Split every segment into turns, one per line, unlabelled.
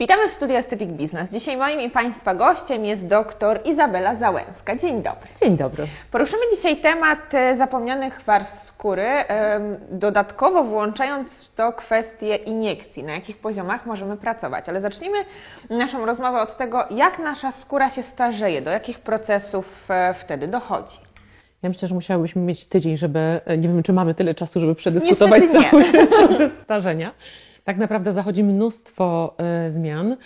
Witamy w studiu Aesthetic Business. Dzisiaj moim i Państwa gościem jest dr Izabela Załęska. Dzień dobry.
Dzień dobry.
Poruszymy dzisiaj temat e, zapomnianych warstw skóry, dodatkowo włączając w to kwestię iniekcji, na jakich poziomach możemy pracować. Ale zacznijmy naszą rozmowę od tego, jak nasza skóra się starzeje, do jakich procesów e, wtedy dochodzi.
Ja myślę, że musiałybyśmy mieć tydzień, żeby, nie wiem, czy mamy tyle czasu, żeby przedyskutować
Niestety
cały starzenia. Tak naprawdę zachodzi mnóstwo e, zmian.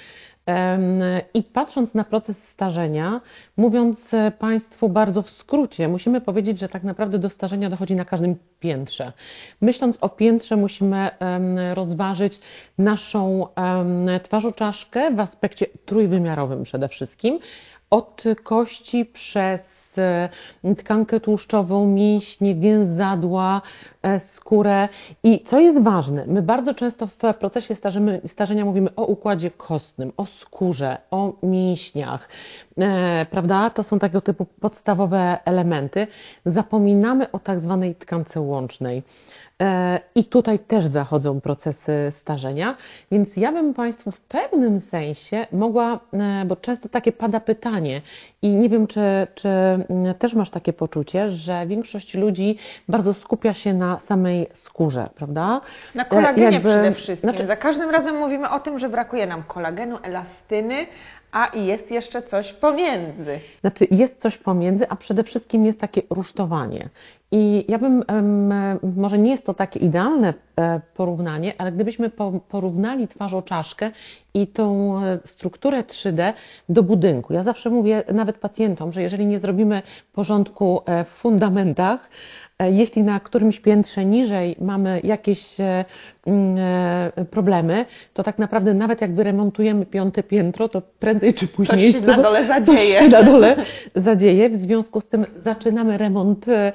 I patrząc na proces starzenia, mówiąc e, Państwu bardzo w skrócie, musimy powiedzieć, że tak naprawdę do starzenia dochodzi na każdym piętrze. Myśląc o piętrze, musimy rozważyć naszą twarzoczaszkę w aspekcie trójwymiarowym przede wszystkim, od kości przez tkankę tłuszczową, mięśnie, więzadła, e, skórę. I co jest ważne, my bardzo często w procesie starzenia mówimy o układzie kostnym, o skórze, o mięśniach, e, prawda? To są tego typu podstawowe elementy. Zapominamy o tak zwanej tkance łącznej. E, I tutaj też zachodzą procesy starzenia, więc ja bym Państwu w pewnym sensie mogła, e, bo często takie pada pytanie i nie wiem, czy, czy mm, też masz takie poczucie, że większość ludzi bardzo skupia się na samej skórze, prawda?
Na kolagenie
E, jakby-
przede wszystkim.
znaczy-
Za każdym razem mówimy o tym, że brakuje nam kolagenu, elastyny, a i jest jeszcze coś pomiędzy.
Znaczy jest coś pomiędzy, a przede wszystkim jest takie rusztowanie. I ja bym, może nie jest to takie idealne e, porównanie, ale gdybyśmy po, porównali twarzoczaszkę i tą e, strukturę 3D do budynku. Ja zawsze mówię nawet pacjentom, że jeżeli nie zrobimy porządku e, w fundamentach, jeśli na którymś piętrze niżej mamy jakieś e, mm, e, problemy, to tak naprawdę nawet jak wyremontujemy piąte piętro, to prędzej czy później
się na dole zadzieje.
Coś się na dole zadzieje. W związku z tym zaczynamy remont e,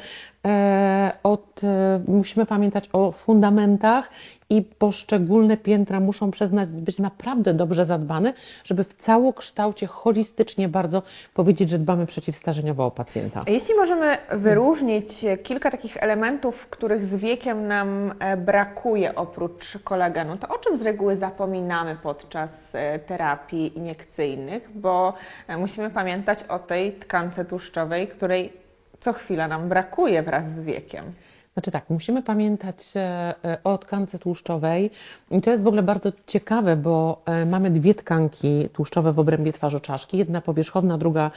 od, e, musimy pamiętać o fundamentach i poszczególne piętra muszą przyznać być naprawdę dobrze zadbane, żeby w całokształcie holistycznie bardzo powiedzieć, że dbamy przeciwstarzeniowo o pacjenta.
Jeśli możemy wyróżnić kilka takich elementów, których z wiekiem nam e, brakuje oprócz kolagenu, to o czym z reguły zapominamy podczas e, terapii iniekcyjnych, bo e, musimy pamiętać o tej tkance tłuszczowej, której co chwila nam brakuje wraz z wiekiem.
Znaczy tak, musimy pamiętać e, e, o tkance tłuszczowej i to jest w ogóle bardzo ciekawe, bo e, mamy dwie tkanki tłuszczowe w obrębie twarzoczaszki, jedna powierzchowna, druga,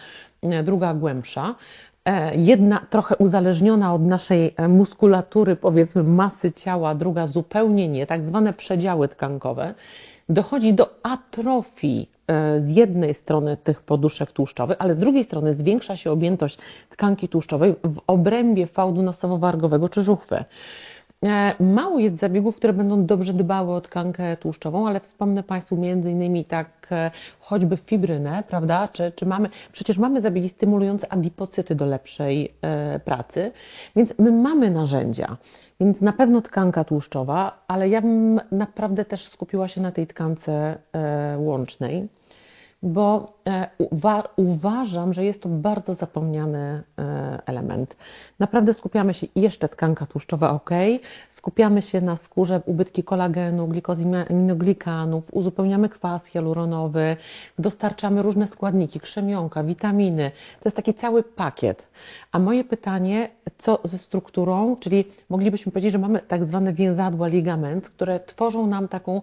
druga głębsza. Jedna trochę uzależniona od naszej muskulatury, powiedzmy masy ciała, druga zupełnie nie, tak zwane przedziały tkankowe. Dochodzi do atrofii e, z jednej strony tych poduszek tłuszczowych, ale z drugiej strony zwiększa się objętość tkanki tłuszczowej w obrębie fałdu nosowo-wargowego czy żuchwy. E, Mało jest zabiegów, które będą dobrze dbały o tkankę tłuszczową, ale wspomnę Państwu między innymi tak e, choćby fibrynę, prawda? Czy, czy mamy, przecież mamy zabiegi stymulujące adipocyty do lepszej e, pracy, więc my mamy narzędzia. Więc na pewno tkanka tłuszczowa, ale ja bym naprawdę też skupiła się na tej tkance e, łącznej bo e, uwa- uważam, że jest to bardzo zapomniany e, element. Naprawdę skupiamy się, jeszcze tkanka tłuszczowa ok, skupiamy się na skórze ubytki kolagenu, glikozyaminoglikanów, uzupełniamy kwas hialuronowy, dostarczamy różne składniki, krzemionka, witaminy. To jest taki cały pakiet. A moje pytanie, co ze strukturą, czyli moglibyśmy powiedzieć, że mamy tak zwane więzadła ligament, które tworzą nam taką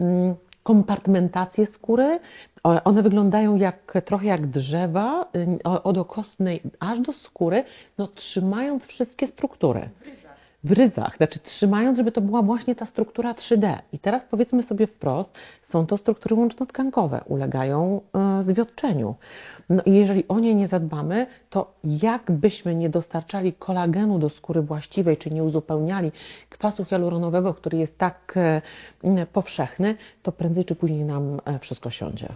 mm, kompartmentację skóry. One wyglądają jak, trochę jak drzewa, y, od okostnej aż do skóry, no, trzymając wszystkie struktury. W ryzach, znaczy trzymając, żeby to była właśnie ta struktura 3D. I teraz powiedzmy sobie wprost, są to struktury łączno-tkankowe, ulegają e, zwiotczeniu. No i jeżeli o nie nie zadbamy, to jak byśmy nie dostarczali kolagenu do skóry właściwej, czy nie uzupełniali kwasu hialuronowego, który jest tak e, powszechny, to prędzej czy później nam e, wszystko siądzie.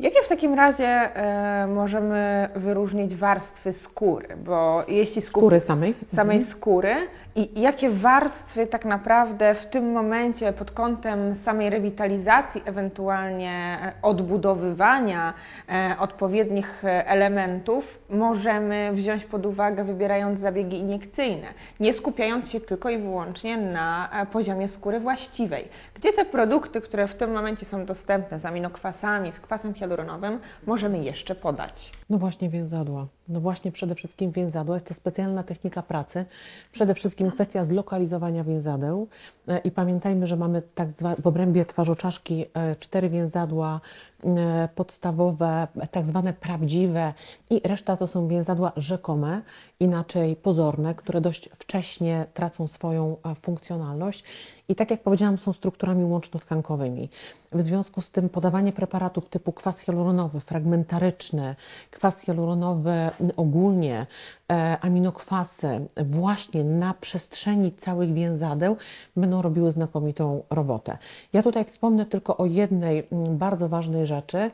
Jakie w takim razie e, możemy wyróżnić warstwy skóry? Bo jeśli skup...
Skóry samej?
samej
Mhm.
skóry i jakie warstwy tak naprawdę w tym momencie pod kątem samej rewitalizacji, ewentualnie e, odbudowywania e, odpowiednich elementów możemy wziąć pod uwagę wybierając zabiegi iniekcyjne, nie skupiając się tylko i wyłącznie na poziomie skóry właściwej. Gdzie te produkty, które w tym momencie są dostępne z aminokwasami, z kwasem hialuronowym, możemy jeszcze podać?
No właśnie więzadła. No właśnie przede wszystkim więzadła. Jest to specjalna technika pracy. Przede wszystkim kwestia zlokalizowania więzadeł. E, I pamiętajmy, że mamy tak w obrębie twarzoczaszki e, cztery więzadła e, podstawowe, tak zwane prawdziwe i reszta to są więzadła rzekome, inaczej pozorne, które dość wcześnie tracą swoją funkcjonalność i tak jak powiedziałam są strukturami łączno-tkankowymi. W związku z tym podawanie preparatów typu kwas hialuronowy, fragmentaryczny, kwas hialuronowy ogólnie, e, aminokwasy właśnie na przestrzeni całych więzadeł będą robiły znakomitą robotę. Ja tutaj wspomnę tylko o jednej mm, bardzo ważnej rzeczy,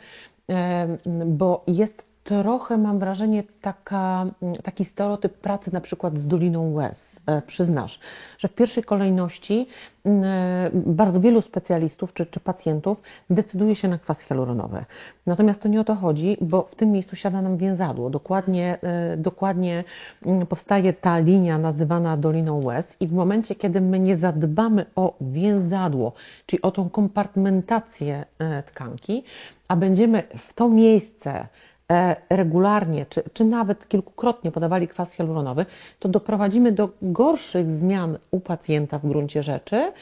e, bo jest trochę, mam wrażenie, taka, mm, taki stereotyp pracy na przykład z Doliną Łez. E, Przyznasz, że w pierwszej kolejności e, bardzo wielu specjalistów czy, czy pacjentów decyduje się na kwas hialuronowy. Natomiast to nie o to chodzi, bo w tym miejscu siada nam więzadło. Dokładnie, e, dokładnie powstaje ta linia nazywana Doliną Łez i w momencie, kiedy my nie zadbamy o więzadło, czyli o tą kompartmentację tkanki, a będziemy w to miejsce regularnie, czy, czy nawet kilkukrotnie podawali kwas hialuronowy, to doprowadzimy do gorszych zmian u pacjenta w gruncie rzeczy,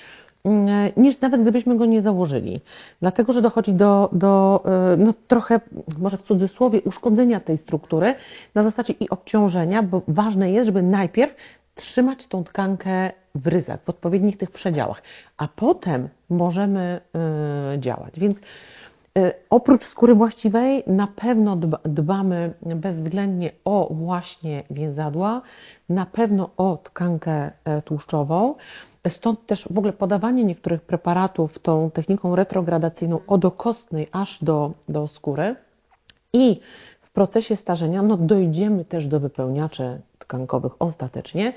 mm, niż nawet gdybyśmy go nie założyli. Dlatego, że dochodzi do, do e, no, trochę, może w cudzysłowie, uszkodzenia tej struktury na zasadzie i obciążenia, bo ważne jest, żeby najpierw trzymać tą tkankę w ryzach, w odpowiednich tych przedziałach, a potem możemy e, działać. Więc E, Oprócz skóry właściwej na pewno dba- dbamy bezwzględnie o właśnie więzadła, na pewno o tkankę e, tłuszczową. Stąd też w ogóle podawanie niektórych preparatów tą techniką retrogradacyjną od okostnej aż do, do skóry. I w procesie starzenia no, dojdziemy też do wypełniaczy tkankowych ostatecznie,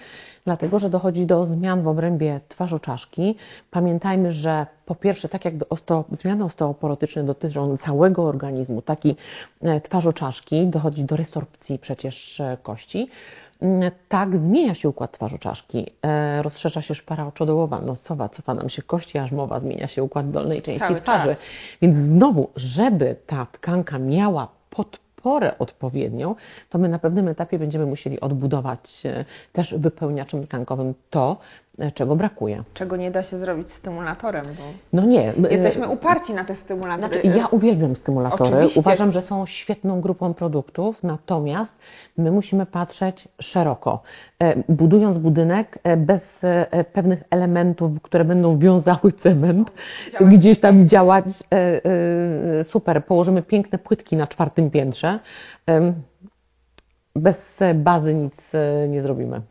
dlatego że dochodzi do zmian w obrębie twarzoczaszki. Pamiętajmy, że po pierwsze, tak jak do osteo, zmiany osteoporotyczne dotyczą całego organizmu, tak i e, twarzoczaszki, dochodzi do resorpcji przecież e, kości. Mm, Tak zmienia się układ twarzoczaszki, e, rozszerza się szpara oczodołowa, nosowa, cofa nam się kość jarzmowa, zmienia się układ dolnej części
Cały
twarzy.
czas.
Więc znowu, żeby ta tkanka miała podporę odpowiednią, to my na pewnym etapie będziemy musieli odbudować e, też wypełniaczem tkankowym to, czego brakuje.
Czego nie da się zrobić stymulatorem, bo
No nie. e,
jesteśmy uparci na te stymulatory.
Znaczy, ja uwielbiam stymulatory.
Oczywiście.
Uważam, że są świetną grupą produktów, natomiast my musimy patrzeć szeroko. E, Budując budynek e, bez e, pewnych elementów, które będą wiązały cement,
Działać.
gdzieś tam działać, e, e, super, położymy piękne płytki na czwartym piętrze. Bez e, bazy nic e, nie zrobimy.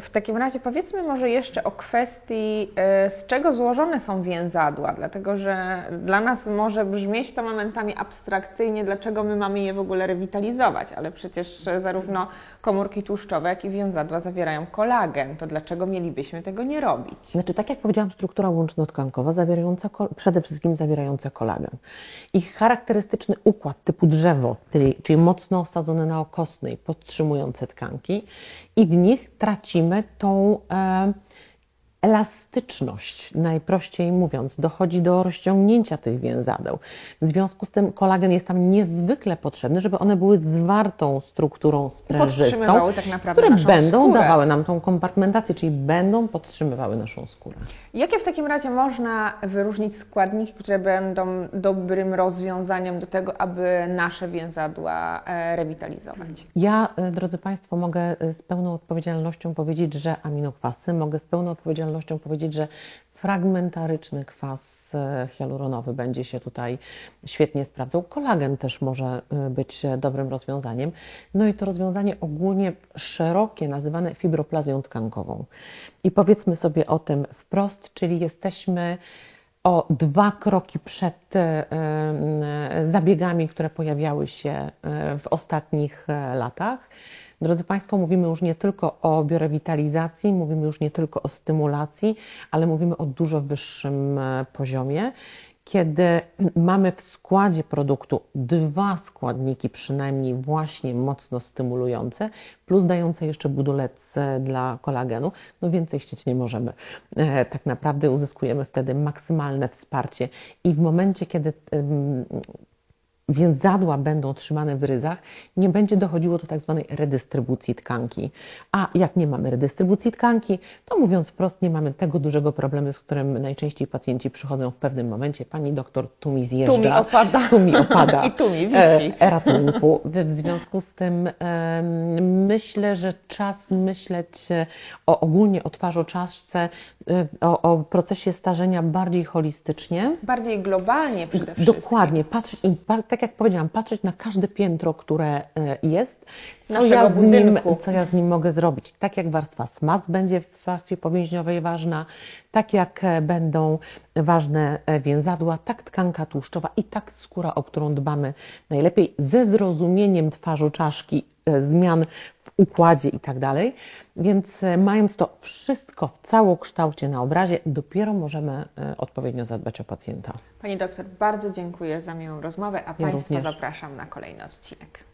W takim razie powiedzmy może jeszcze o kwestii, e, z czego złożone są więzadła, dlatego że dla nas może brzmieć to momentami abstrakcyjnie, dlaczego my mamy je w ogóle rewitalizować, ale przecież e, zarówno komórki tłuszczowe, jak i więzadła zawierają kolagen, to dlaczego mielibyśmy tego nie robić?
Znaczy, tak jak powiedziałam, struktura łączno-tkankowa zawierająca, przede wszystkim zawierająca kolagen. Ich charakterystyczny układ typu drzewo, czyli, czyli mocno osadzone na okostnej, podtrzymujące tkanki i w nich tracimy tą e, elastyczność, najprościej mówiąc, dochodzi do rozciągnięcia tych więzadeł. W związku z tym kolagen jest tam niezwykle potrzebny, żeby one były zwartą strukturą sprężystą,
tak
które będą
skórę.
dawały nam tą kompartmentację, czyli będą podtrzymywały naszą skórę.
Jakie w takim razie można wyróżnić składniki, które będą dobrym rozwiązaniem do tego, aby nasze więzadła e, rewitalizować?
Ja, e, drodzy Państwo, mogę e, z pełną odpowiedzialnością powiedzieć, że aminokwasy, mogę z pełną odpowiedzialnością powiedzieć, że fragmentaryczny kwas e, hialuronowy będzie się tutaj świetnie sprawdzał. Kolagen też może e, być e, dobrym rozwiązaniem. No i to rozwiązanie ogólnie szerokie, nazywane fibroplazją tkankową. I powiedzmy sobie o tym wprost, czyli jesteśmy o dwa kroki przed zabiegami, które pojawiały się w ostatnich latach. Drodzy Państwo, mówimy już nie tylko o biorewitalizacji, mówimy już nie tylko o stymulacji, ale mówimy o dużo wyższym e, poziomie kiedy mamy w składzie produktu dwa składniki przynajmniej właśnie mocno stymulujące, plus dające jeszcze budulec e, dla kolagenu, no więcej chcieć nie możemy. E, tak naprawdę uzyskujemy wtedy maksymalne wsparcie i w momencie, kiedy em, więzadła będą trzymane w ryzach, nie będzie dochodziło do tak zwanej redystrybucji tkanki. A jak nie mamy redystrybucji tkanki, to mówiąc wprost, nie mamy tego dużego problemu, z którym najczęściej pacjenci przychodzą w pewnym momencie. Pani doktor, tu mi zjeżdża.
Tu mi opada.
Tu mi opada.
I tu mi wisi.
E, ratunku. W, związku z tym em, myślę, że czas myśleć e, o ogólnie o twarzoczaszce, e, o, o procesie starzenia bardziej holistycznie.
Bardziej globalnie przede wszystkim.
Dokładnie, patrzeć, i tak jak powiedziałam, patrzeć na każde piętro, które e, jest, co
Naszego
ja, z nim,
budynku.
co ja z nim mogę zrobić. Tak jak warstwa SMAC będzie w warstwie powięźniowej ważna, tak jak e, będą ważne e, więzadła, tak tkanka tłuszczowa i tak skóra, o którą dbamy najlepiej, ze zrozumieniem twarzu czaszki, e, zmian w układzie i tak dalej. Więc e, mając to wszystko w całokształcie na obrazie, dopiero możemy odpowiednio zadbać o pacjenta.
Pani doktor, bardzo dziękuję za miłą rozmowę, a Państwa
również.
zapraszam na kolejny odcinek.